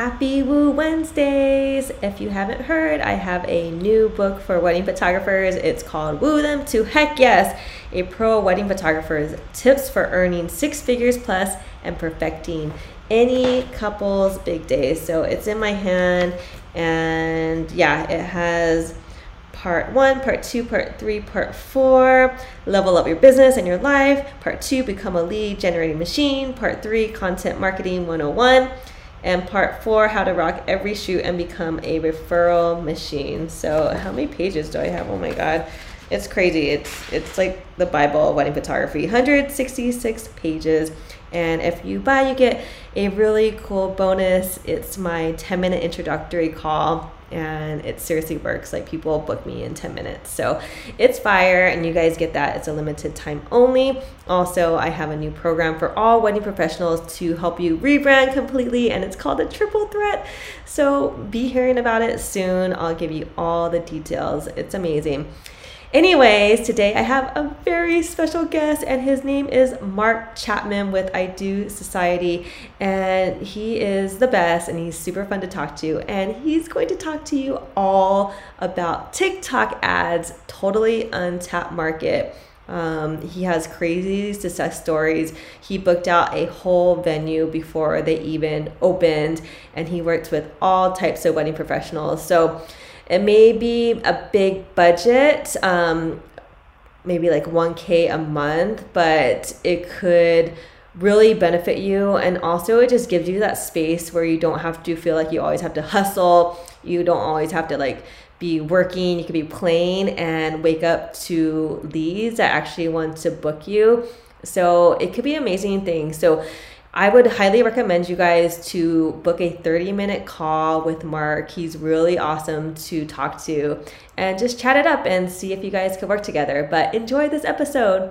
Happy Woo Wednesdays! If you haven't heard, I have a new book for wedding photographers. It's called Woo Them to Heck Yes, a pro wedding photographer's tips for earning six figures plus and perfecting any couple's big days. So it's in my hand, and yeah, it has part one, part two, part three, part four, level up your business and your life. Part two, become a lead generating machine. Part three, content marketing 101 and part four how to rock every shoot and become a referral machine. So how many pages do i have? Oh my god. It's crazy. It's it's like the bible of wedding photography. 166 pages. And if you buy you get a really cool bonus. It's my 10 minute introductory call and it seriously works. Like people book me in 10 minutes. So it's fire, and you guys get that. It's a limited time only. Also, I have a new program for all wedding professionals to help you rebrand completely, and it's called the Triple Threat. So be hearing about it soon. I'll give you all the details. It's amazing. Anyways, today I have a very special guest, and his name is Mark Chapman with I Do Society. And he is the best, and he's super fun to talk to. And he's going to talk to you all about TikTok ads, totally untapped market. Um, he has crazy success stories. He booked out a whole venue before they even opened, and he works with all types of wedding professionals. So, it may be a big budget, um, maybe like 1K a month, but it could really benefit you. And also, it just gives you that space where you don't have to feel like you always have to hustle. You don't always have to like be working. You could be playing and wake up to leads that actually want to book you. So it could be amazing thing. So I would highly recommend you guys to book a 30 minute call with Mark. He's really awesome to talk to and just chat it up and see if you guys could work together. But enjoy this episode.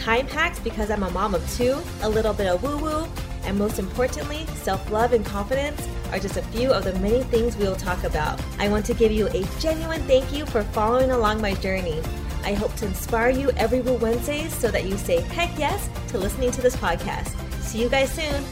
time hacks because I'm a mom of two, a little bit of woo woo, and most importantly, self love and confidence are just a few of the many things we will talk about. I want to give you a genuine thank you for following along my journey. I hope to inspire you every Wednesdays so that you say heck yes to listening to this podcast. See you guys soon.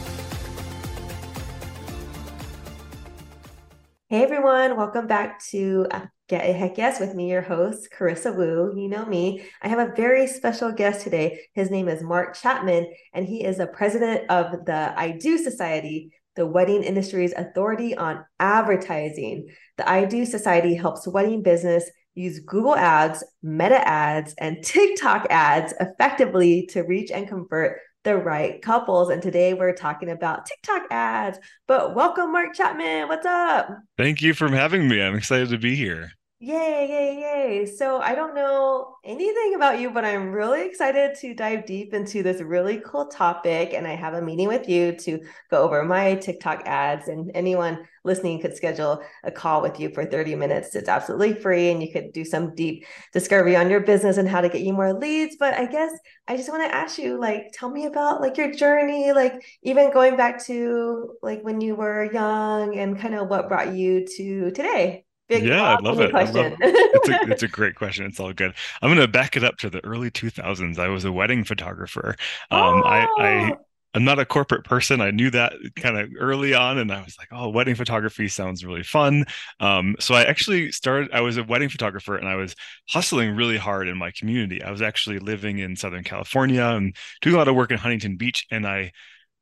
Hey everyone, welcome back to Get a Heck Yes with me, your host, Carissa Woo. You know me. I have a very special guest today. His name is Mark Chapman, and he is the president of the I Do Society, the wedding industry's authority on advertising. The I Do Society helps wedding business use Google Ads, Meta Ads, and TikTok ads effectively to reach and convert the right couples. And today we're talking about TikTok ads. But welcome, Mark Chapman. What's up? Thank you for having me. I'm excited to be here. Yay, yay, yay. So I don't know anything about you, but I'm really excited to dive deep into this really cool topic. And I have a meeting with you to go over my TikTok ads. And anyone listening could schedule a call with you for 30 minutes. It's absolutely free. And you could do some deep discovery on your business and how to get you more leads. But I guess I just want to ask you, like, tell me about like your journey, like even going back to like when you were young and kind of what brought you to today. Big yeah, I love it. I love, it's, a, it's a great question. It's all good. I'm going to back it up to the early 2000s. I was a wedding photographer. Um, oh. I, I oh! I'm not a corporate person. I knew that kind of early on, and I was like, "Oh, wedding photography sounds really fun." Um, so I actually started. I was a wedding photographer, and I was hustling really hard in my community. I was actually living in Southern California and doing a lot of work in Huntington Beach, and I,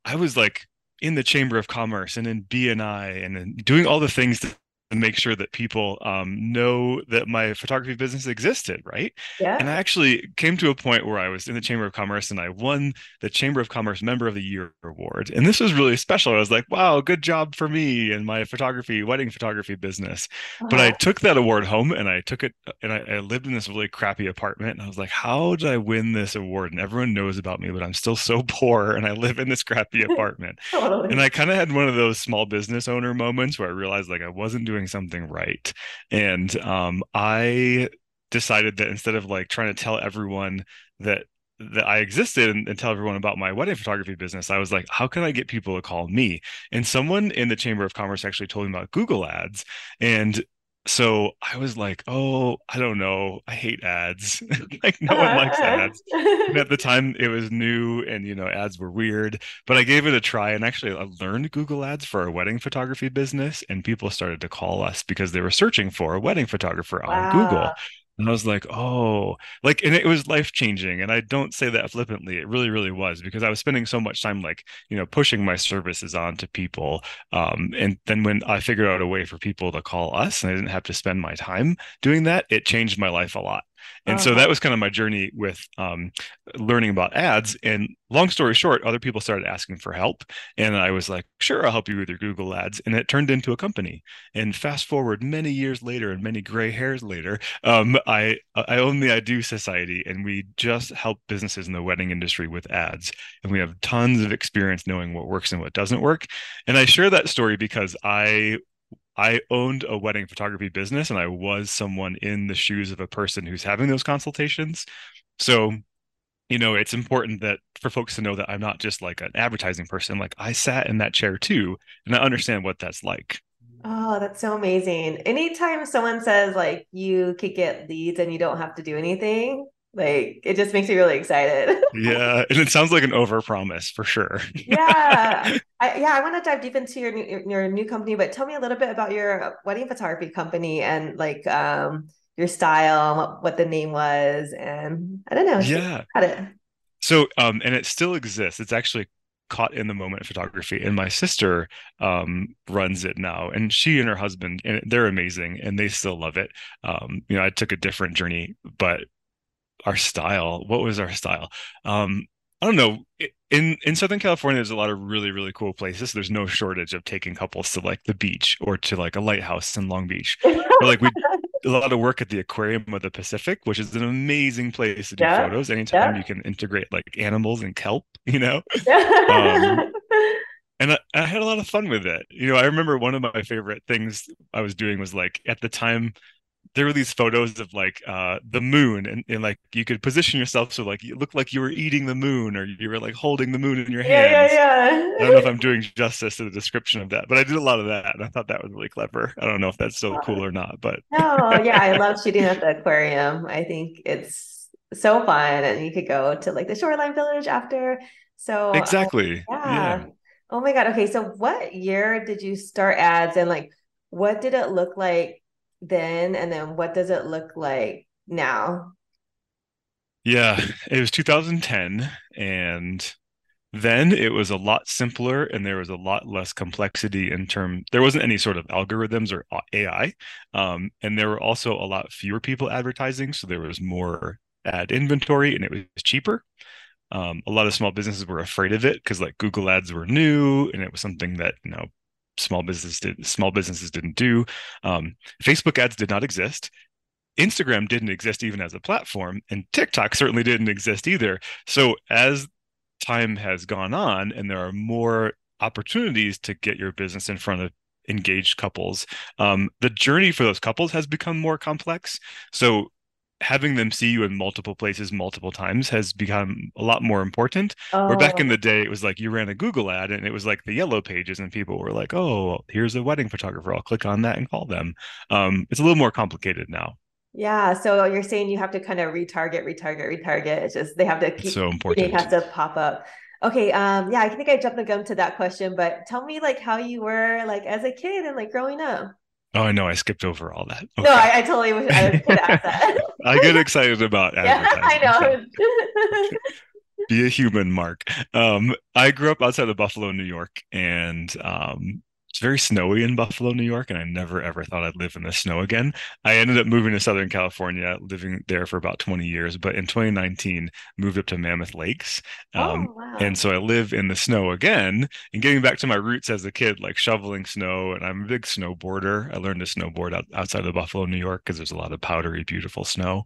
I was like in the Chamber of Commerce and in BNI and in doing all the things that make sure that people um, know that my photography business existed, right? Yeah. And I actually came to a point where I was in the Chamber of Commerce and I won the Chamber of Commerce Member of the Year award. And this was really special. I was like, wow, good job for me and my photography, wedding photography business. Uh-huh. But I uh-huh. took that award home and I took it and I, I lived in this really crappy apartment. And I was like, how did I win this award? And everyone knows about me, but I'm still so poor and I live in this crappy apartment. totally. And I kind of had one of those small business owner moments where I realized like I wasn't doing doing something right. And um, I decided that instead of like trying to tell everyone that that I existed and, and, tell everyone about my wedding photography business, I was like, how can I get people to call me? And someone in the Chamber of Commerce actually told me about Google Ads. And so I was like, oh, I don't know. I hate ads. like no one likes uh-huh. ads. And at the time it was new and you know, ads were weird, but I gave it a try and actually I learned Google Ads for our wedding photography business and people started to call us because they were searching for a wedding photographer wow. on Google. And I was like, oh, like, and it was life changing. And I don't say that flippantly. It really, really was because I was spending so much time, like, you know, pushing my services on to people. Um, and then when I figured out a way for people to call us and I didn't have to spend my time doing that, it changed my life a lot. And uh-huh. so that was kind of my journey with um, learning about ads. And long story short, other people started asking for help. And I was like, sure, I'll help you with your Google ads. And it turned into a company. And fast forward many years later and many gray hairs later, um, I, I own the I Do Society and we just help businesses in the wedding industry with ads. And we have tons of experience knowing what works and what doesn't work. And I share that story because I I owned a wedding photography business and I was someone in the shoes of a person who's having those consultations. So, you know, it's important that for folks to know that I'm not just like an advertising person. Like I sat in that chair too, and I understand what that's like. Oh, that's so amazing. Anytime someone says like you could get leads and you don't have to do anything, like it just makes me really excited. yeah, and it sounds like an overpromise for sure. yeah, I, yeah. I want to dive deep into your new, your new company, but tell me a little bit about your wedding photography company and like um your style, what, what the name was, and I don't know. Yeah, it. So, um, and it still exists. It's actually caught in the moment photography and my sister um, runs it now and she and her husband and they're amazing and they still love it um, you know i took a different journey but our style. What was our style? Um, I don't know. In in Southern California, there's a lot of really really cool places. There's no shortage of taking couples to like the beach or to like a lighthouse in Long Beach. or like we a lot of work at the Aquarium of the Pacific, which is an amazing place to do yeah, photos. Anytime yeah. you can integrate like animals and kelp, you know. um, and I, I, had a lot of fun with it. You know, I remember one of my favorite things I was doing was like at the time there were these photos of like uh the moon and, and like you could position yourself so like you looked like you were eating the moon or you were like holding the moon in your hands. Yeah, yeah, yeah. I don't know if I'm doing justice to the description of that, but I did a lot of that and I thought that was really clever. I don't know if that's still cool or not, but no, yeah, I love shooting at the aquarium. I think it's so fun and you could go to like the shoreline village after. So exactly. Uh, yeah. yeah. Oh my god. Okay. So what year did you start ads and like what did it look like then? And then what does it look like now? Yeah it was 2010 and then it was a lot simpler and there was a lot less complexity in term there wasn't any sort of algorithms or ai um, and there were also a lot fewer people advertising so there was more ad inventory and it was cheaper. Um, a lot of small businesses were afraid of it because like google ads were new and it was something that you know small business did small businesses didn't do. Um, Facebook ads did not exist. Instagram didn't exist even as a platform, and TikTok certainly didn't exist either. So as time has gone on, and there are more opportunities to get your business in front of engaged couples, um, the journey for those couples has become more complex. So having them see you in multiple places multiple times has become a lot more important. Oh. Where back in oh. the day, it was like you ran a Google ad and it was like the yellow pages, and people were like, "Oh, here's a wedding photographer. I'll click on that and call them." Um, it's a little more complicated now. Yeah. So you're saying you have to kind of retarget, retarget, retarget. It's just they have to keep it's so important. It has to pop up. Okay. Um. Yeah. I think I jumped the gun to that question, but tell me like how you were like as a kid and like growing up. Oh, I know. I skipped over all that. Okay. No, I, I, totally wish I ask that. I get excited about yeah, I know. So. Be a human, Mark. Um, I grew up outside of Buffalo, New York, and um, it's very snowy in Buffalo, New York, and I never ever thought I'd live in the snow again. I ended up moving to Southern California, living there for about 20 years, but in 2019 moved up to Mammoth Lakes. Um, oh, wow. And so I live in the snow again and getting back to my roots as a kid, like shoveling snow. And I'm a big snowboarder. I learned to snowboard out, outside of Buffalo, New York, because there's a lot of powdery, beautiful snow.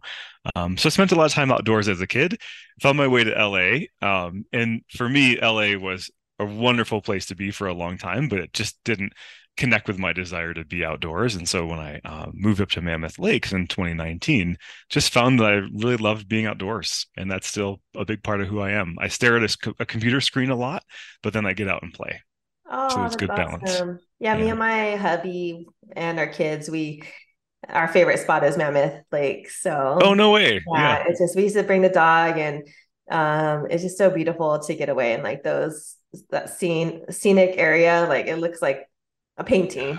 Um, so I spent a lot of time outdoors as a kid, found my way to LA. Um, and for me, LA was a wonderful place to be for a long time, but it just didn't connect with my desire to be outdoors. And so when I uh, moved up to Mammoth Lakes in 2019, just found that I really loved being outdoors. And that's still a big part of who I am. I stare at a, a computer screen a lot, but then I get out and play. Oh, so it's good awesome. balance. Yeah, yeah, me and my hubby and our kids, we our favorite spot is Mammoth Lake. So Oh no way. Yeah, yeah. It's just we used to bring the dog and um it's just so beautiful to get away in like those that scene scenic area. Like it looks like a painting.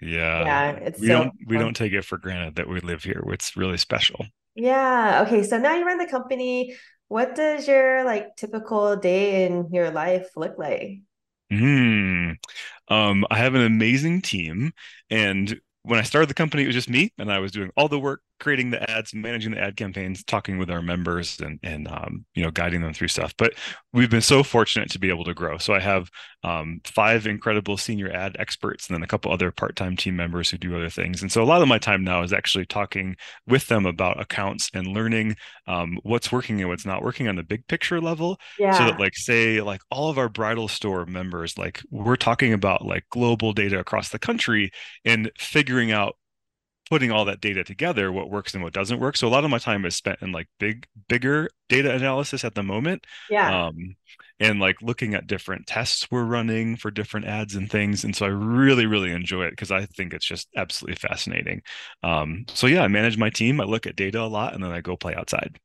Yeah. Yeah. It's we so don't we don't take it for granted that we live here. It's really special. Yeah. Okay. So now you run the company. What does your like typical day in your life look like? Hmm. Um, I have an amazing team, and when I started the company, it was just me, and I was doing all the work, creating the ads, managing the ad campaigns, talking with our members, and and um, you know guiding them through stuff. But we've been so fortunate to be able to grow. So I have um, five incredible senior ad experts, and then a couple other part-time team members who do other things. And so a lot of my time now is actually talking with them about accounts and learning um, what's working and what's not working on the big picture level. Yeah. So that like say like all of our bridal store members, like we're talking about like global data across the country and figuring figuring out putting all that data together what works and what doesn't work. So a lot of my time is spent in like big bigger data analysis at the moment yeah. um, and like looking at different tests we're running for different ads and things and so i really really enjoy it because i think it's just absolutely fascinating. Um, so yeah i manage my team i look at data a lot and then i go play outside.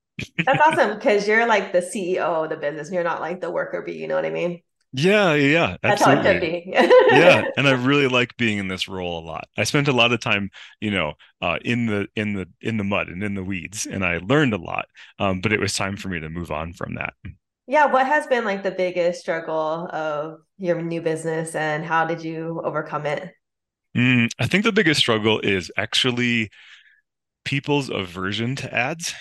That's awesome because you're like the ceo of the business you're not like the worker bee you know what i mean yeah, yeah, That's absolutely. how it could be. yeah, and I really like being in this role a lot. I spent a lot of time, you know, uh, in the in the in the mud and in the weeds, and I learned a lot. Um, but it was time for me to move on from that. Yeah, what has been like the biggest struggle of your new business, and how did you overcome it? Mm, I think the biggest struggle is actually people's aversion to ads.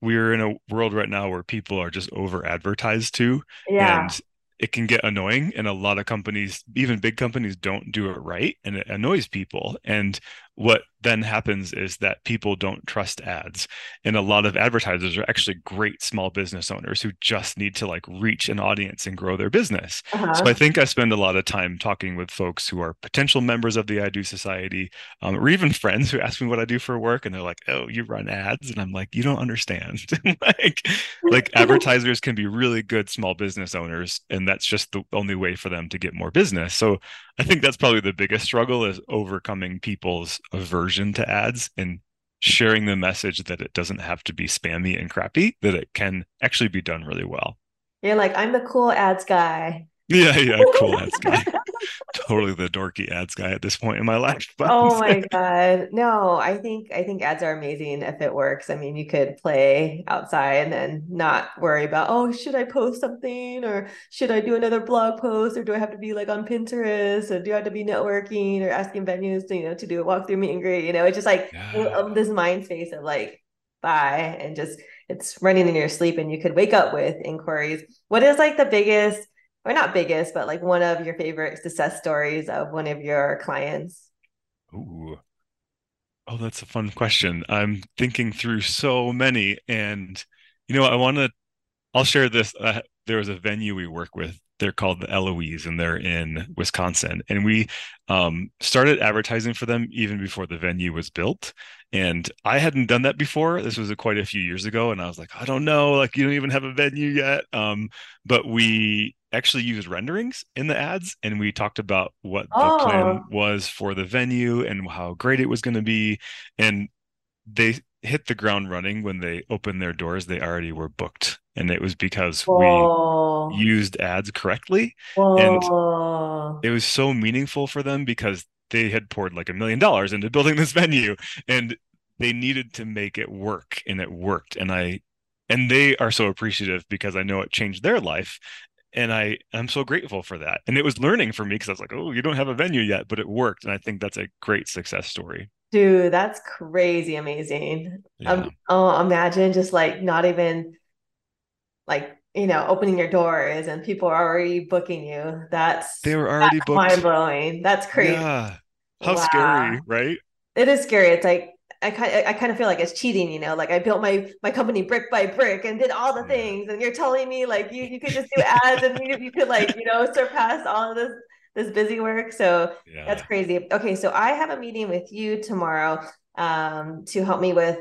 We're in a world right now where people are just over advertised to. Yeah. And it can get annoying and a lot of companies even big companies don't do it right and it annoys people. And what then happens is that people don't trust ads. And a lot of advertisers are actually great small business owners who just need to like reach an audience and grow their business. Uh-huh. so i think i spend a lot of time talking with folks who are potential members of the i do society um, or even friends who ask me what i do for work and they're like oh you run ads? And i'm like you don't understand. Like like advertisers can be really good small business owners and that's just the only way for them to get more business so I think that's probably the biggest struggle is overcoming people's aversion to ads and sharing the message that it doesn't have to be spammy and crappy, that it can actually be done really well. You're like, I'm the cool ads guy. Yeah, yeah, cool ads guy. totally the dorky ads guy at this point in my life. But oh my god, no! I think I think ads are amazing if it works. I mean, you could play outside and then not worry about oh, should I post something or should I do another blog post or do I have to be like on Pinterest or do I have to be networking or asking venues to you know to do a walkthrough meet and greet? You know, it's just like yeah. um, this mind space of like bye and just it's running in your sleep and you could wake up with inquiries. What is like the biggest or not biggest, but like one of your favorite success stories of one of your clients? Ooh. Oh, that's a fun question. I'm thinking through so many, and you know, I want to. I'll share this. Uh, there was a venue we work with. They're called the Eloise, and they're in Wisconsin. And we um, started advertising for them even before the venue was built. And I hadn't done that before. This was a, quite a few years ago, and I was like, I don't know, like you don't even have a venue yet. Um, but we actually used renderings in the ads and we talked about what oh. the plan oh. was for the venue and how great it was going to be and they hit the ground running when they opened their doors they already were booked and it was because Whoa. we used ads correctly Whoa. and it was so meaningful for them because they had poured like a million dollars into building this venue and they needed to make it work and it worked and i and they are so appreciative because i know it changed their life and I I'm so grateful for that. And it was learning for me because I was like, oh, you don't have a venue yet, but it worked, and I think that's a great success story. Dude, that's crazy amazing. Yeah. Um, oh, imagine just like not even like you know opening your doors and people are already booking you. That's they were already. Mind blowing. That's crazy. Yeah. How wow. scary, right? It is scary. It's like I kind I kind of feel like it's cheating, you know, like I built my my company brick by brick and did all the things, and you're telling me like you you could just do ads and you, you could like you know surpass all of this this busy work. So yeah. that's crazy. Okay, so I have a meeting with you tomorrow um, to help me with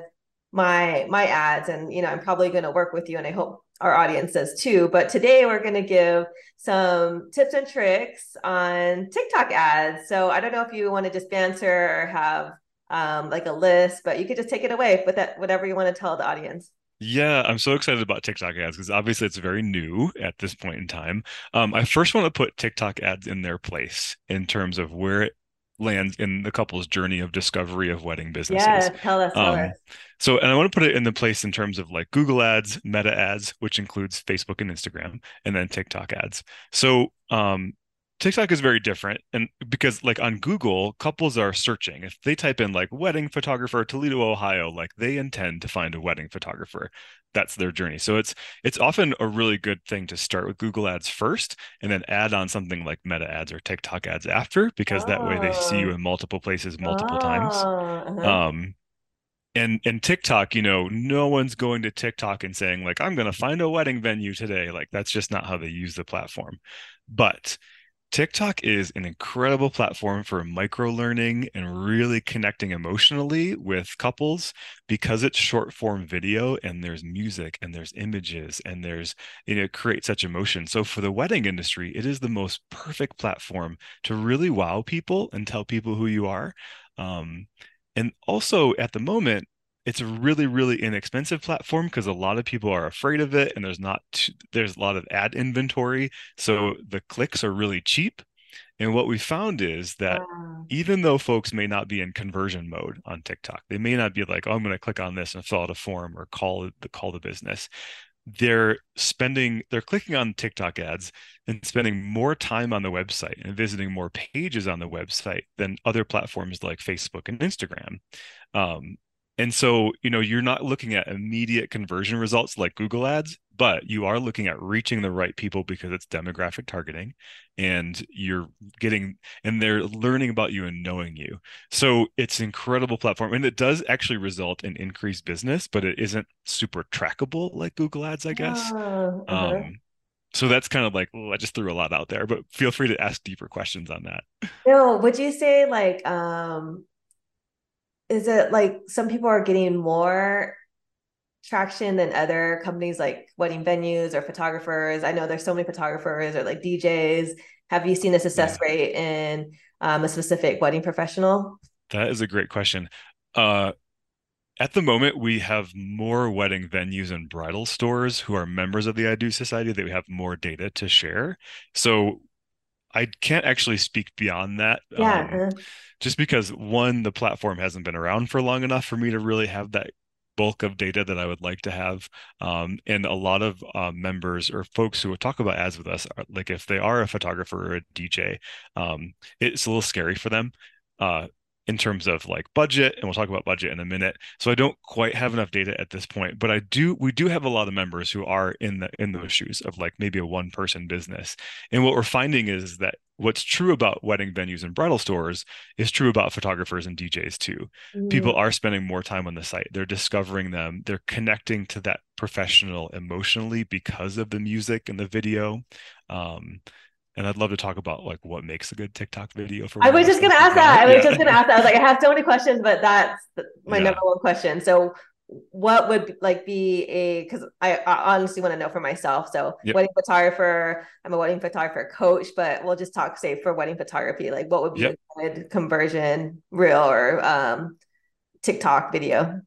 my my ads, and you know I'm probably going to work with you, and I hope our audience does too. But today we're going to give some tips and tricks on TikTok ads. So I don't know if you want to just answer or have um, like a list, but you could just take it away with that, whatever you want to tell the audience. Yeah, I'm so excited about TikTok ads because obviously it's very new at this point in time. Um, I first want to put TikTok ads in their place in terms of where it lands in the couple's journey of discovery of wedding businesses. Yeah, tell us. Tell um, us. So, and I want to put it in the place in terms of like Google ads, Meta ads, which includes Facebook and Instagram, and then TikTok ads. So, um, TikTok is very different. And because like on Google, couples are searching. If they type in like wedding photographer Toledo, Ohio, like they intend to find a wedding photographer. That's their journey. So it's it's often a really good thing to start with Google ads first and then add on something like meta ads or TikTok ads after, because oh. that way they see you oh. in multiple places multiple oh. times. Uh-huh. Um and and TikTok, you know, no one's going to TikTok and saying like I'm going to find a wedding venue today. Like that's just not how they use the platform. But TikTok is an incredible platform for micro learning and really connecting emotionally with couples because it's short form video and there's music and there's images and there's you know create such emotion. So for the wedding industry, it is the most perfect platform to really wow people and tell people who you are. Um, and also at the moment, it's a really really inexpensive platform because a lot of people are afraid of it and there's not there's a lot of ad inventory so the clicks are really cheap and what we found is that even though folks may not be in conversion mode on TikTok, they may not be like, "Oh, I'm going to click on this and fill out a form or call the call the business." They're spending, they're clicking on TikTok ads and spending more time on the website and visiting more pages on the website than other platforms like Facebook and Instagram. Um, and so, you know, you're not looking at immediate conversion results like Google ads, but you are looking at reaching the right people because it's demographic targeting and you're getting and they're learning about you and knowing you. So it's an incredible platform and it does actually result in increased business, but it isn't super trackable like Google ads, I guess. Uh-huh. Um, so that's kind of like well, I just threw a lot out there, but feel free to ask deeper questions on that. No, would you say like um is it like some people are getting more traction than other companies like wedding venues or photographers? I know there's so many photographers or like DJs. Have you seen a success yeah. rate in um, a specific wedding professional? That is a great question. Uh, at the moment, we have more wedding venues and bridal stores who are members of the I Do Society that we have more data to share. So I can't actually speak beyond that. Yeah. Um, uh-huh. just because one, the platform hasn't been around for long enough for me to really have that bulk of data that I would like to have. Um, and a lot of uh, members or folks who talk about ads with us, are, like if they are a photographer or a DJ, um, it's a little scary for them. Uh, in terms of like budget and we'll talk about budget in a minute so i don't quite have enough data at this point but i do we do have a lot of members who are in the in those shoes of like maybe a one person business and what we're finding is that what's true about wedding venues and bridal stores is true about photographers and DJs too. Mm. People are spending more time on the site. They're discovering them. They're connecting to that professional emotionally because of the music and the video. Um, and I'd love to talk about like what makes a good TikTok video for. I was just gonna ask that. I was yeah. just gonna ask that. I was like, I have so many questions, but that's my yeah. number one question. So, what would like be a? Because I, I, honestly want to know for myself. So, yep. wedding photographer. I'm a wedding photographer coach, but we'll just talk say for wedding photography. Like, what would be yep. a good conversion reel or um, TikTok video?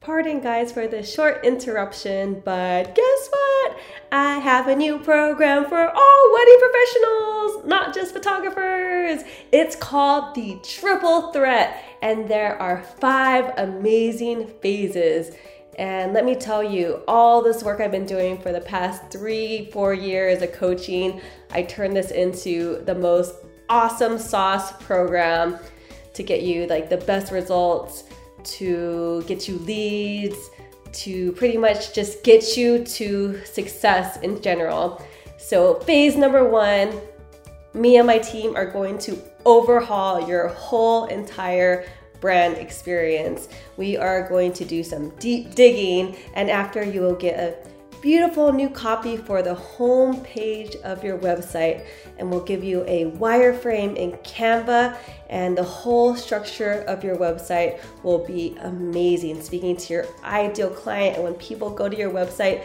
Pardon, guys, for the short interruption, but guess what? I have a new program for all wedding professionals, not just photographers. It's called the Triple Threat, and there are five amazing phases. And let me tell you, all this work I've been doing for the past three, four years of coaching, I turned this into the most awesome sauce program to get you like the best results, to get you leads, to pretty much just get you to success in general. So, phase number one, me and my team are going to overhaul your whole entire brand experience. We are going to do some deep digging, and after you will get a beautiful new copy for the home page of your website and we'll give you a wireframe in Canva and the whole structure of your website will be amazing speaking to your ideal client and when people go to your website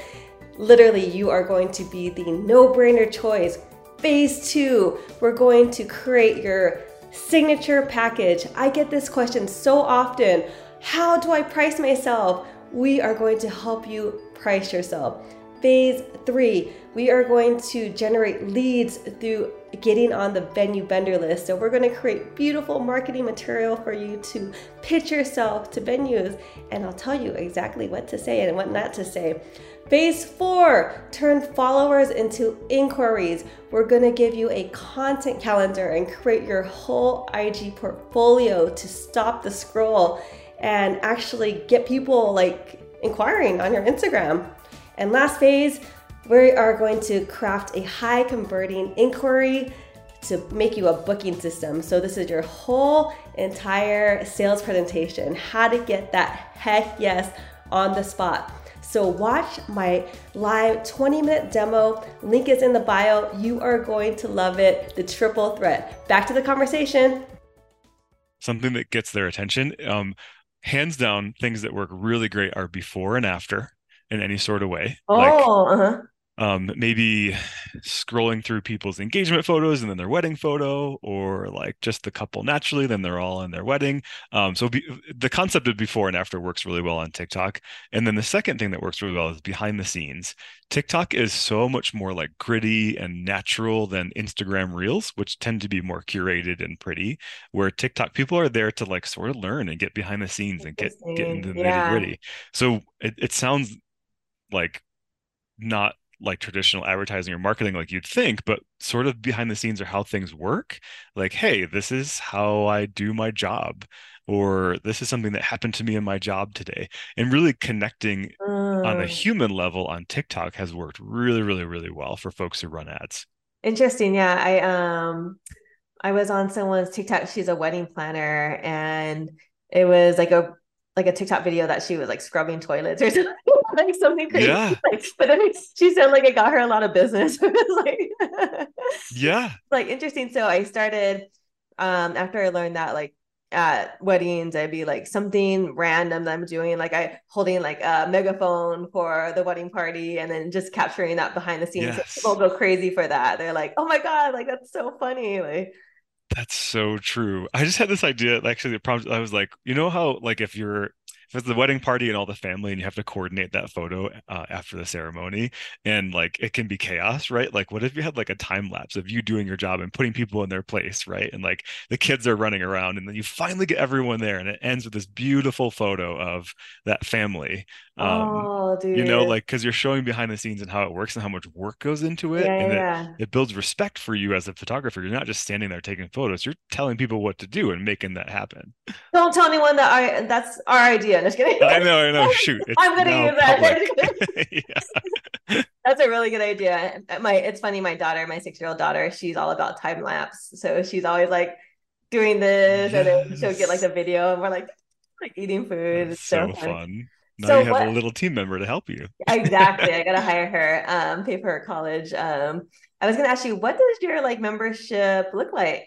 literally you are going to be the no-brainer choice phase 2 we're going to create your signature package. I get this question so often. How do I price myself? We are going to help you price yourself. Phase three, we are going to generate leads through getting on the venue vendor list. So, we're going to create beautiful marketing material for you to pitch yourself to venues, and I'll tell you exactly what to say and what not to say. Phase four, turn followers into inquiries. We're gonna give you a content calendar and create your whole IG portfolio to stop the scroll and actually get people like inquiring on your Instagram. And last phase, we are going to craft a high converting inquiry to make you a booking system. So, this is your whole entire sales presentation how to get that heck yes on the spot. So watch my live 20 minute demo. Link is in the bio. You are going to love it. The triple threat. Back to the conversation. Something that gets their attention. Um, hands down, things that work really great are before and after in any sort of way. Oh, like, uh-huh um, maybe scrolling through people's engagement photos and then their wedding photo, or like just the couple naturally, then they're all in their wedding. Um, so be, the concept of before and after works really well on TikTok. And then the second thing that works really well is behind the scenes. TikTok is so much more like gritty and natural than Instagram Reels, which tend to be more curated and pretty. Where TikTok people are there to like sort of learn and get behind the scenes and get get into the yeah. nitty gritty. So it, it sounds like not like traditional advertising or marketing like you'd think but sort of behind the scenes are how things work like hey this is how i do my job or this is something that happened to me in my job today and really connecting on a mm. human level on tiktok has worked really really really well for folks who run ads interesting yeah i um i was on someone's tiktok she's a wedding planner and it was like a like a tiktok video that she was like scrubbing toilets or something like something crazy. Yeah. Like, but then she said like it got her a lot of business. like yeah, like interesting. So I started um after I learned that like at weddings I'd be like something random that I'm doing like I holding like a megaphone for the wedding party and then just capturing that behind the scenes. Yes. So people go crazy for that. They're like, "Oh my god, like that's so funny." Like that's so true. I just had this idea. Actually, the problem I was like, you know how like if you're if it's the wedding party and all the family and you have to coordinate that photo uh, after the ceremony and like it can be chaos right? Like what if you had like a time lapse of you doing your job and putting people in their place right? And like the kids are running around and then you finally get everyone there and it ends with this beautiful photo of that family um, oh, dude. you know like because you're showing behind the scenes and how it works and how much work goes into it yeah, and yeah. It, it builds respect for you as a photographer you're not just standing there taking photos you're telling people what to do and making that happen don't tell anyone that i that's our idea just kidding. I know, I know. Shoot, I'm gonna use that. That's a really good idea. My, it's funny. My daughter, my six year old daughter, she's all about time lapse. So she's always like doing this, yes. and then she'll get like the video, and we're like, like eating food. It's so, so fun. fun. Now so you have what, a little team member to help you. exactly. I gotta hire her, um, pay for her college. Um, I was gonna ask you, what does your like membership look like?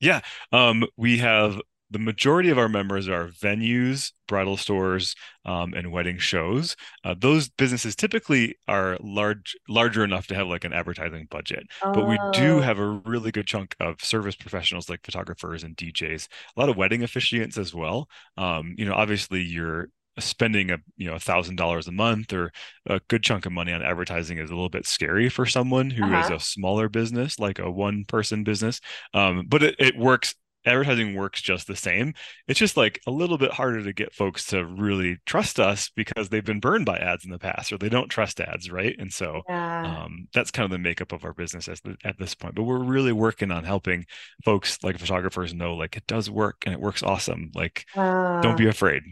Yeah, um, we have the majority of our members are venues, bridal stores, um, and wedding shows. Uh, those businesses typically are large, larger enough to have like an advertising budget. Oh. But we do oh. have a really good chunk of service professionals like photographers and DJs, a lot of wedding officiants as well. Um, you know, obviously you're spending a you know a thousand dollars a month or a good chunk of money on advertising is a little bit scary for someone who uh-huh. is a smaller business like a one person business um, but it, it works advertising works just the same. It's just like a little bit harder to get folks to really trust us because they've been burned by ads in the past or they don't trust ads, right? And so yeah. um, that's kind of the makeup of our business at, the, at this point. But we're really working on helping folks like photographers know like it does work and it works awesome. Like, uh, don't be afraid.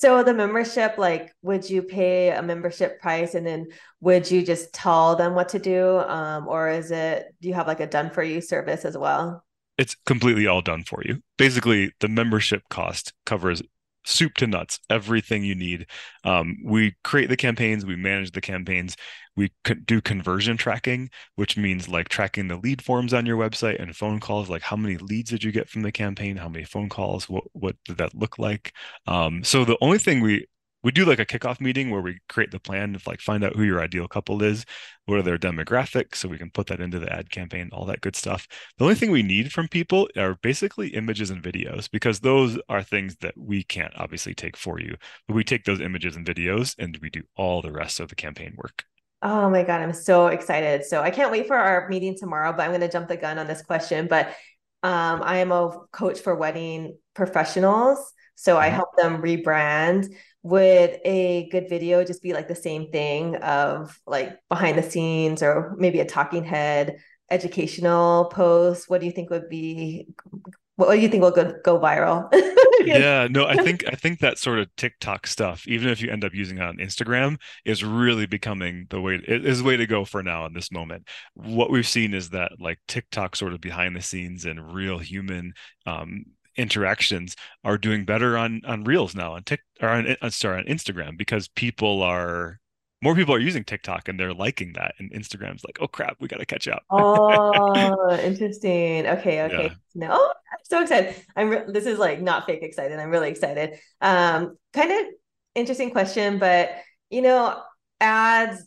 So the membership, like, would you pay a membership price and then would you just tell them what to do, um, or is it do you have like a done for you service as well? It's completely all done for you. Basically, the membership cost covers soup to nuts, everything you need. Um, we create the campaigns, we manage the campaigns, we do conversion tracking, which means like tracking the lead forms on your website and phone calls. Like how many leads did you get from the campaign? How many phone calls? What what did that look like? Um, so the only thing we we do like a kickoff meeting where we create the plan of like find out who your ideal couple is, what are their demographics, so we can put that into the ad campaign, all that good stuff. The only thing we need from people are basically images and videos because those are things that we can't obviously take for you. But we take those images and videos and we do all the rest of the campaign work. Oh my God, I'm so excited. So I can't wait for our meeting tomorrow, but I'm going to jump the gun on this question. But um, I am a coach for wedding professionals. So I mm-hmm. help them rebrand would a good video just be like the same thing of like behind the scenes or maybe a talking head educational post what do you think would be what do you think will go, go viral? Yeah no i think i think that sort of tiktok stuff even if you end up using it on instagram is really becoming the way it is the way to go for now in this moment. What we've seen is that like tiktok sort of behind the scenes and real human um, interactions are doing better on on reels now on tik or on sorry on instagram because people are more people are using tiktok and they're liking that and instagram's like oh crap we got to catch up oh interesting okay okay yeah. no oh, i'm so excited i'm re- this is like not fake excited i'm really excited um kind of interesting question but you know ads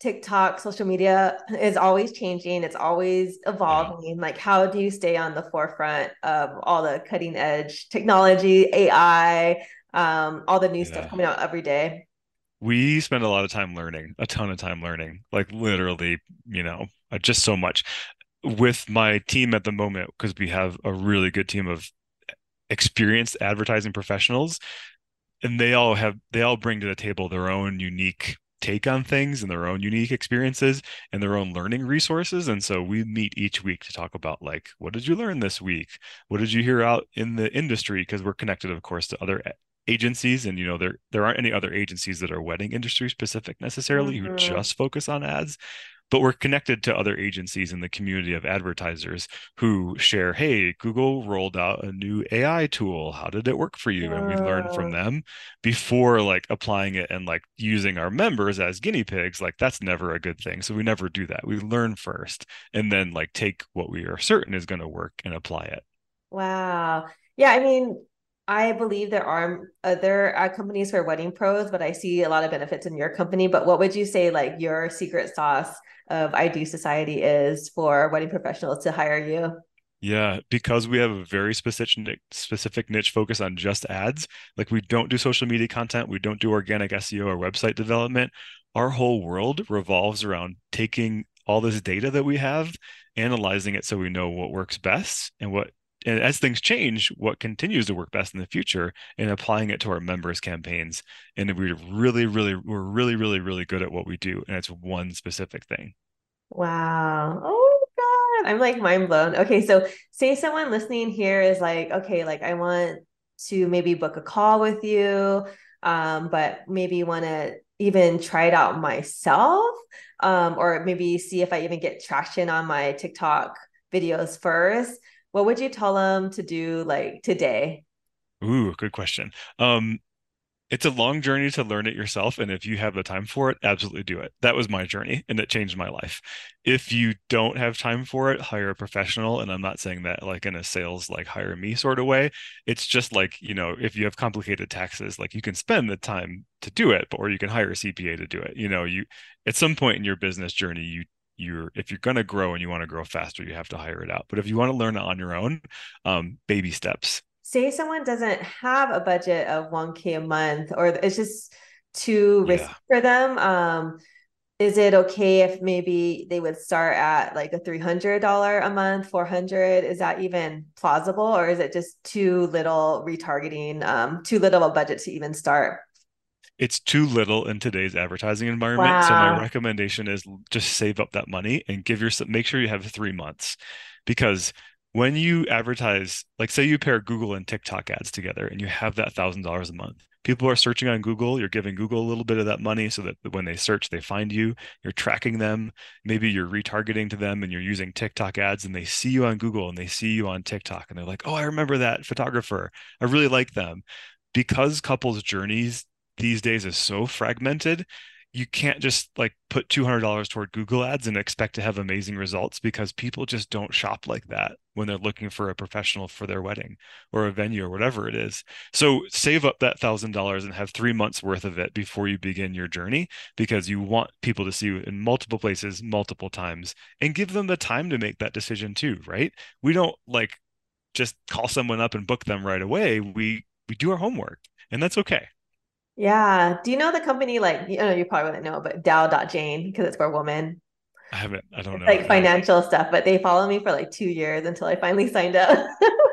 TikTok, social media is always changing. It's always evolving. Yeah. Like, how do you stay on the forefront of all the cutting edge technology, AI, um, all the new yeah. stuff coming out every day? We spend a lot of time learning, a ton of time learning, like literally, you know, uh, just so much. With my team at the moment, because we have a really good team of experienced advertising professionals, and they all have, they all bring to the table their own unique take on things and their own unique experiences and their own learning resources and so we meet each week to talk about like what did you learn this week what did you hear out in the industry because we're connected of course to other agencies and you know there there aren't any other agencies that are wedding industry specific necessarily mm-hmm. who just focus on ads but we're connected to other agencies in the community of advertisers who share hey google rolled out a new ai tool. How did it work for you? And we learn from them before like applying it and like using our members as guinea pigs like that's never a good thing. So we never do that. We learn first and then like take what we are certain is going to work and apply it. Wow. Yeah i mean I believe there are other uh, companies for wedding pros, but I see a lot of benefits in your company. But what would you say, like your secret sauce of I Do Society is for wedding professionals to hire you? Yeah, because we have a very specific specific niche focus on just ads. Like we don't do social media content, we don't do organic SEO or website development. Our whole world revolves around taking all this data that we have, analyzing it so we know what works best and what and as things change, what continues to work best in the future and applying it to our members campaigns. And we're really, really, we're really, really, really good at what we do. And it's one specific thing. Wow. Oh my God. I'm like mind blown. Okay. So say someone listening here is like, okay, like I want to maybe book a call with you, um, but maybe want to even try it out myself, um, or maybe see if I even get traction on my TikTok videos first what would you tell them to do like today? Ooh, good question. Um, it's a long journey to learn it yourself. And if you have the time for it, absolutely do it. That was my journey and it changed my life. If you don't have time for it, hire a professional. And I'm not saying that like in a sales, like hire me sort of way. It's just like, you know, if you have complicated taxes, like you can spend the time to do it, or you can hire a CPA to do it. You know, you at some point in your business journey, you you're if you're going to grow and you want to grow faster you have to hire it out. But if you want to learn on your own um, baby steps. Say someone doesn't have a budget of 1k a month or it's just too risky yeah. for them um, is it okay if maybe they would start at like a $300 a month 400 is that even plausible or is it just too little retargeting um, too little of a budget to even start it's too little in today's advertising environment wow. so my recommendation is just save up that money and give yourself make sure you have three months because when you advertise like say you pair google and tiktok ads together and you have that thousand dollars a month people are searching on Google. You're giving Google a little bit of that money so that when they search, they find you. You're tracking them. Maybe you're retargeting to them and you're using TikTok ads and they see you on Google and they see you on TikTok and they're like, oh, I remember that photographer. I really like them. Because couples' journeys these days is so fragmented, you can't just like put $200 toward Google ads and expect to have amazing results because people just don't shop like that when they're looking for a professional for their wedding or a venue or whatever it is. So save up that $1000 and have 3 months worth of it before you begin your journey because you want people to see you in multiple places multiple times and give them the time to make that decision too, right? We don't like just call someone up and book them right away. We we do our homework and that's okay. Yeah. Do you know the company like you know you probably wouldn't know, but Dow.Jane because it's for women. I haven't. I don't know. Like financial stuff, but they followed me for like two years until I finally signed up.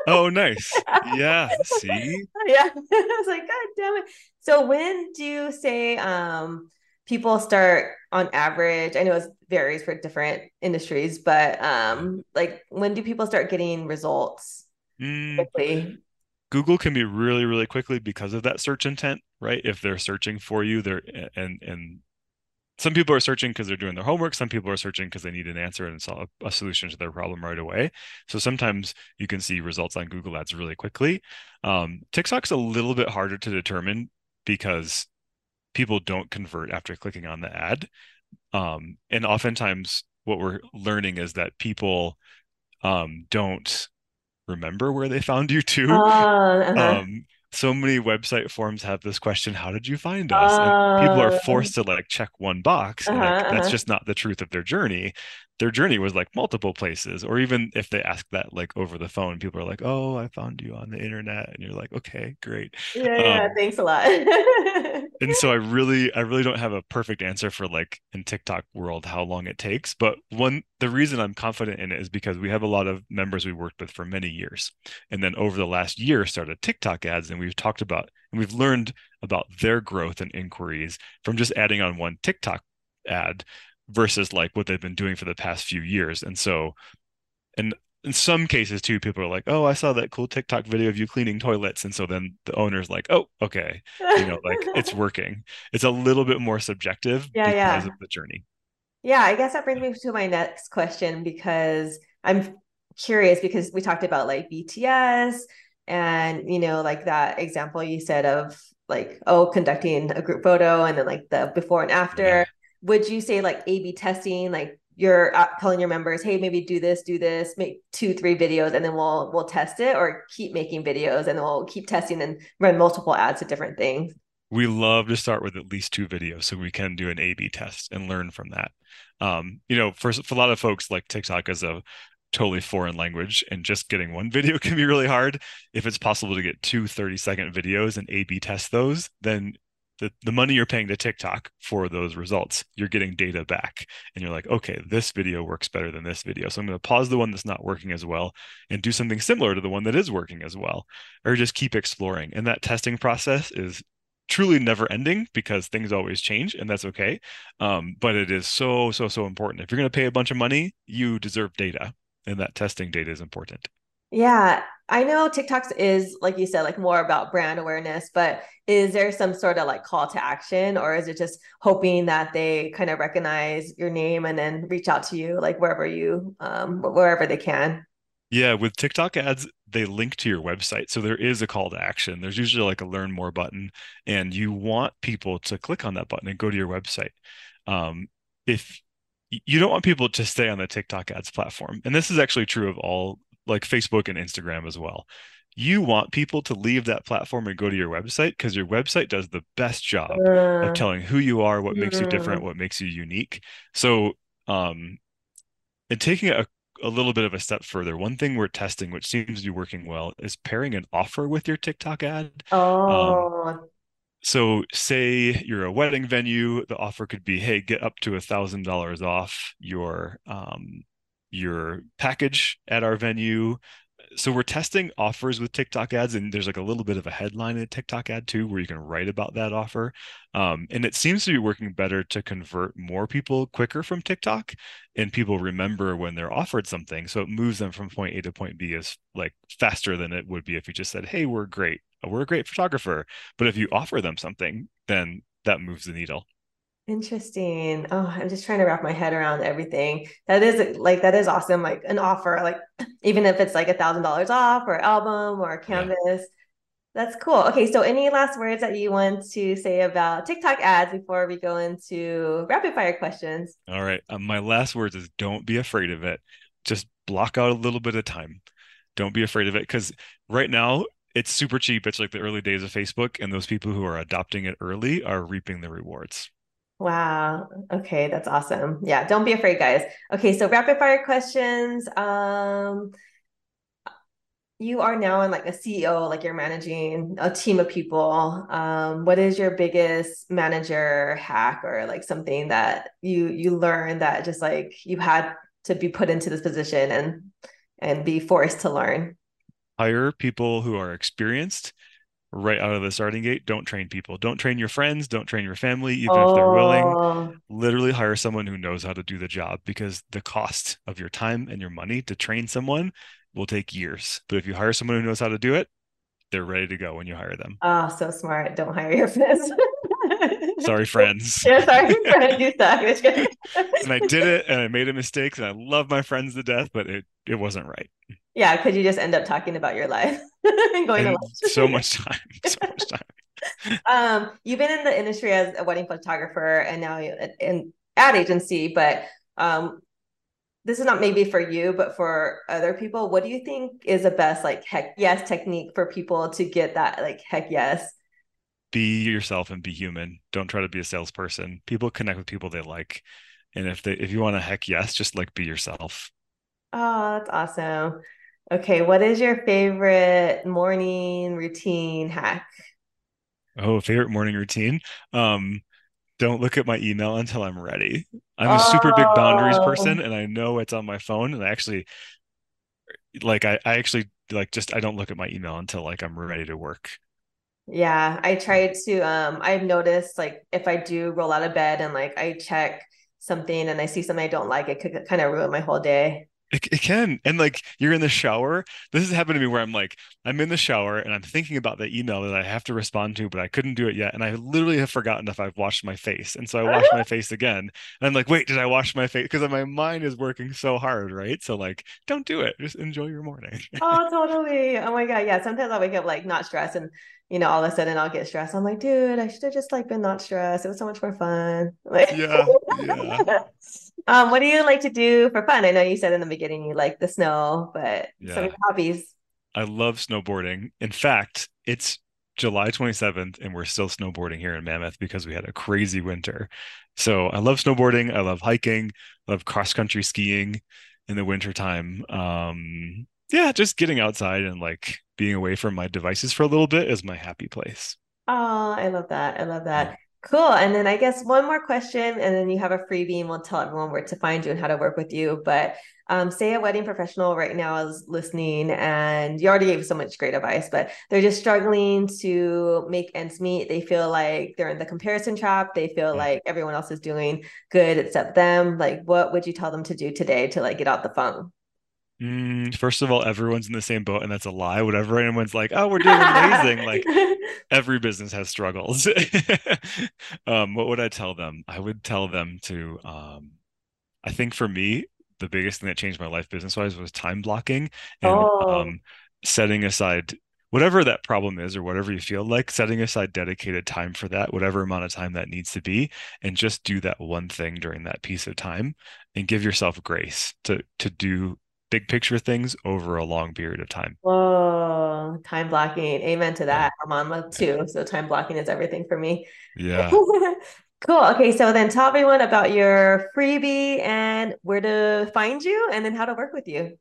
oh, nice. Yeah. See. Yeah. I was like, God damn it. So when do you say um people start on average? I know it varies for different industries, but um like when do people start getting results mm. quickly? Google can be really, really quickly because of that search intent, right? If they're searching for you, they're and and some people are searching because they're doing their homework. Some people are searching because they need an answer and solve a solution to their problem right away. So sometimes you can see results on Google Ads really quickly. Um, TikTok's a little bit harder to determine because people don't convert after clicking on the ad. Um, and oftentimes, what we're learning is that people um, don't remember where they found you too. Uh, uh-huh. um, so many website forms have this question how did you find us uh, and people are forced oh. to like check one box uh-huh, and like, that's uh-huh. just not the truth of their journey their journey was like multiple places or even if they ask that like over the phone people are like oh i found you on the internet and you're like okay great. Yeah, yeah um, thanks a lot. and so i really i really don't have a perfect answer for like in tiktok world how long it takes but one the reason i'm confident in it is because we have a lot of members we worked with for many years and then over the last year started tiktok ads and we've talked about and we've learned about their growth and inquiries from just adding on one tiktok ad versus like what they've been doing for the past few years. And so, and in some cases too, people are like, "Oh, I saw that cool TikTok video of you cleaning toilets," and so then the owner's like, "Oh, okay, you know, like it's working." It's a little bit more subjective yeah, because yeah. of the journey. Yeah, I guess that brings me to my next question because I'm curious because we talked about like BTS and you know like that example you said of like oh conducting a group photo and then like the before and after yeah would you say like A B testing, like you're telling your members, hey, maybe do this, do this, make two, three videos, and then we'll we'll test it, or keep making videos and we'll keep testing and run multiple ads to different things? We love to start with at least two videos so we can do an A B test and learn from that. Um, you know, for, for a lot of folks, like TikTok is a totally foreign language and just getting one video can be really hard. If it's possible to get two 30 second videos and A B test those, then the, the money you're paying to TikTok for those results, you're getting data back. And you're like, okay, this video works better than this video. So I'm going to pause the one that's not working as well and do something similar to the one that is working as well, or just keep exploring. And that testing process is truly never ending because things always change and that's okay. Um, but it is so, so, so important. If you're going to pay a bunch of money, you deserve data. And that testing data is important. Yeah, I know TikToks is like you said, like more about brand awareness, but is there some sort of like call to action, or is it just hoping that they kind of recognize your name and then reach out to you, like wherever you, um, wherever they can? Yeah, with TikTok ads, they link to your website. So there is a call to action. There's usually like a learn more button, and you want people to click on that button and go to your website. Um, if you don't want people to stay on the TikTok ads platform, and this is actually true of all like Facebook and Instagram as well. You want people to leave that platform and go to your website because your website does the best job uh, of telling who you are, what makes you different, what makes you unique. So, um, and taking a, a little bit of a step further, one thing we're testing, which seems to be working well, is pairing an offer with your TikTok ad. Um, oh. Um, so say you're a wedding venue, the offer could be, hey, get up to a thousand dollars off your um, your package at our venue so we're testing offers with TikTok ads, and there's like a little bit of a headline in a TikTok ad too, where you can write about that offer. Um, and it seems to be working better to convert more people quicker from TikTok, and people remember when they're offered something, so it moves them from point A to point B is like faster than it would be if you just said, "Hey, we're great, we're a great photographer." But if you offer them something, then that moves the needle. Interesting. Oh, I'm just trying to wrap my head around everything. That is like that is awesome. Like an offer, like even if it's like a thousand dollars off or album or canvas. Yeah. That's cool. Okay, so any last words that you want to say about TikTok ads before we go into rapid fire questions? All right. Um, my last words is don't be afraid of it. Just block out a little bit of time. Don't be afraid of it because right now it's super cheap. It's like the early days of Facebook, and those people who are adopting it early are reaping the rewards. Wow. Okay, that's awesome. Yeah, don't be afraid, guys. Okay, so rapid fire questions. Um you are now in like a CEO, like you're managing a team of people. Um, what is your biggest manager hack or like something that you you learned that just like you had to be put into this position and and be forced to learn? Hire people who are experienced right out of the starting gate. Don't train people. Don't train your friends. Don't train your family, even oh. if they're willing. Oh. Literally hire someone who knows how to do the job because the cost of your time and your money to train someone will take years. But if you hire someone who knows how to do it, they're ready to go when you hire them. Oh, so smart. Don't hire your friends. sorry, friends. Yeah, sorry, friends. You suck. and I did it and I made a mistake and I love my friends to death, but it, it wasn't right. Yeah, could you just end up talking about your life and going and so much time. So much time. um, you've been in the industry as a wedding photographer and now in ad agency, but um, this is not maybe for you, but for other people. What do you think is the best like heck yes technique for people to get that like heck yes? Be yourself and be human. Don't try to be a salesperson. People connect with people they like, and if they if you want a heck yes, just like be yourself. Oh, that's awesome. Okay, what is your favorite morning routine hack? Oh, favorite morning routine. Um, don't look at my email until I'm ready. I'm a super big boundaries person oh. and I know it's on my phone and I actually like I, I actually like just I don't look at my email until like I'm ready to work. Yeah, I try to um I've noticed like if I do roll out of bed and like I check something and I see something I don't like, it could kind of ruin my whole day. It, it can. And like you're in the shower. This has happened to me where I'm like, I'm in the shower and I'm thinking about the email that I have to respond to, but I couldn't do it yet. And I literally have forgotten if I've washed my face. And so I wash my face again. And I'm like, wait, did I wash my face? Because my mind is working so hard, right? So like, don't do it. Just enjoy your morning. oh, totally. Oh my God. Yeah. Sometimes I wake up like not stressed and you know, all of a sudden I'll get stressed. I'm like, dude, I should have just like been not stressed. It was so much more fun. Like, yeah, yeah. Um, what do you like to do for fun? I know you said in the beginning you like the snow, but yeah. some hobbies. I love snowboarding. In fact, it's July 27th and we're still snowboarding here in Mammoth because we had a crazy winter. So I love snowboarding. I love hiking. I love cross country skiing in the wintertime. Um, yeah, just getting outside and like being away from my devices for a little bit is my happy place. Oh, I love that. I love that. Cool. And then I guess one more question, and then you have a freebie, and we'll tell everyone where to find you and how to work with you. But um, say a wedding professional right now is listening, and you already gave so much great advice, but they're just struggling to make ends meet. They feel like they're in the comparison trap. They feel mm-hmm. like everyone else is doing good except them. Like, what would you tell them to do today to like get out the funk? Mm, first of all, everyone's in the same boat, and that's a lie. Whatever anyone's like, oh, we're doing amazing. like every business has struggles. um, what would I tell them? I would tell them to. Um, I think for me, the biggest thing that changed my life business wise was time blocking and oh. um, setting aside whatever that problem is or whatever you feel like setting aside dedicated time for that whatever amount of time that needs to be and just do that one thing during that piece of time and give yourself grace to to do big picture things over a long period of time. Whoa, time blocking. Amen to that. I'm on with two. So time blocking is everything for me. Yeah. cool. Okay. So then tell everyone about your freebie and where to find you and then how to work with you.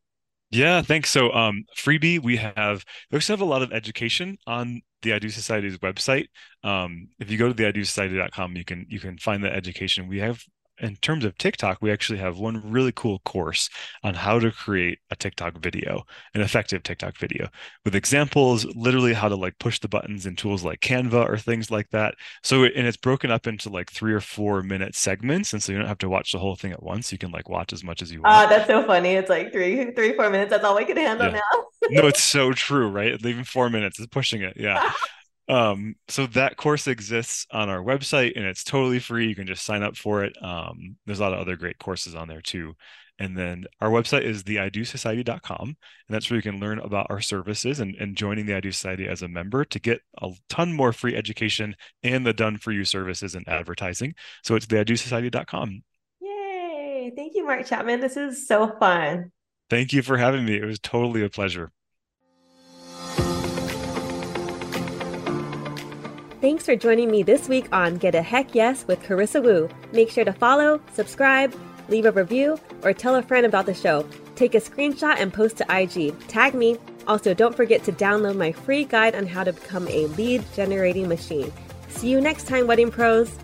Yeah, thanks. So, um, freebie, we have we also have a lot of education on the I Do Society's website. Um, if you go to the I Do Society.com, you can you can find the education. We have in terms of TikTok, we actually have one really cool course on how to create a TikTok video, an effective TikTok video with examples, literally how to like push the buttons in tools like Canva or things like that. So, and it's broken up into like three or four minute segments. And so you don't have to watch the whole thing at once. You can like watch as much as you want. Uh, that's so funny. It's like three, three, four minutes. That's all we can handle yeah. now. no, it's so true, right? Even four minutes is pushing it. Yeah. um so that course exists on our website and it's totally free. You can just sign up for it. Um there's a lot of other great courses on there too. And then our website is theidosociety.com and that's where you can learn about our services and, and joining the i do society as a member to get a ton more free education and the done for you services and advertising. So it's theidosociety.com yay. Thank you mark chapman. This is so fun. Thank you for having me. It was totally a pleasure Thanks for joining me this week on Get a Heck Yes with Carissa Woo. Make sure to follow, subscribe, leave a review, or tell a friend about the show. Take a screenshot and post to IG. Tag me. Also, don't forget to download my free guide on how to become a lead generating machine. See you next time, Wedding Pros.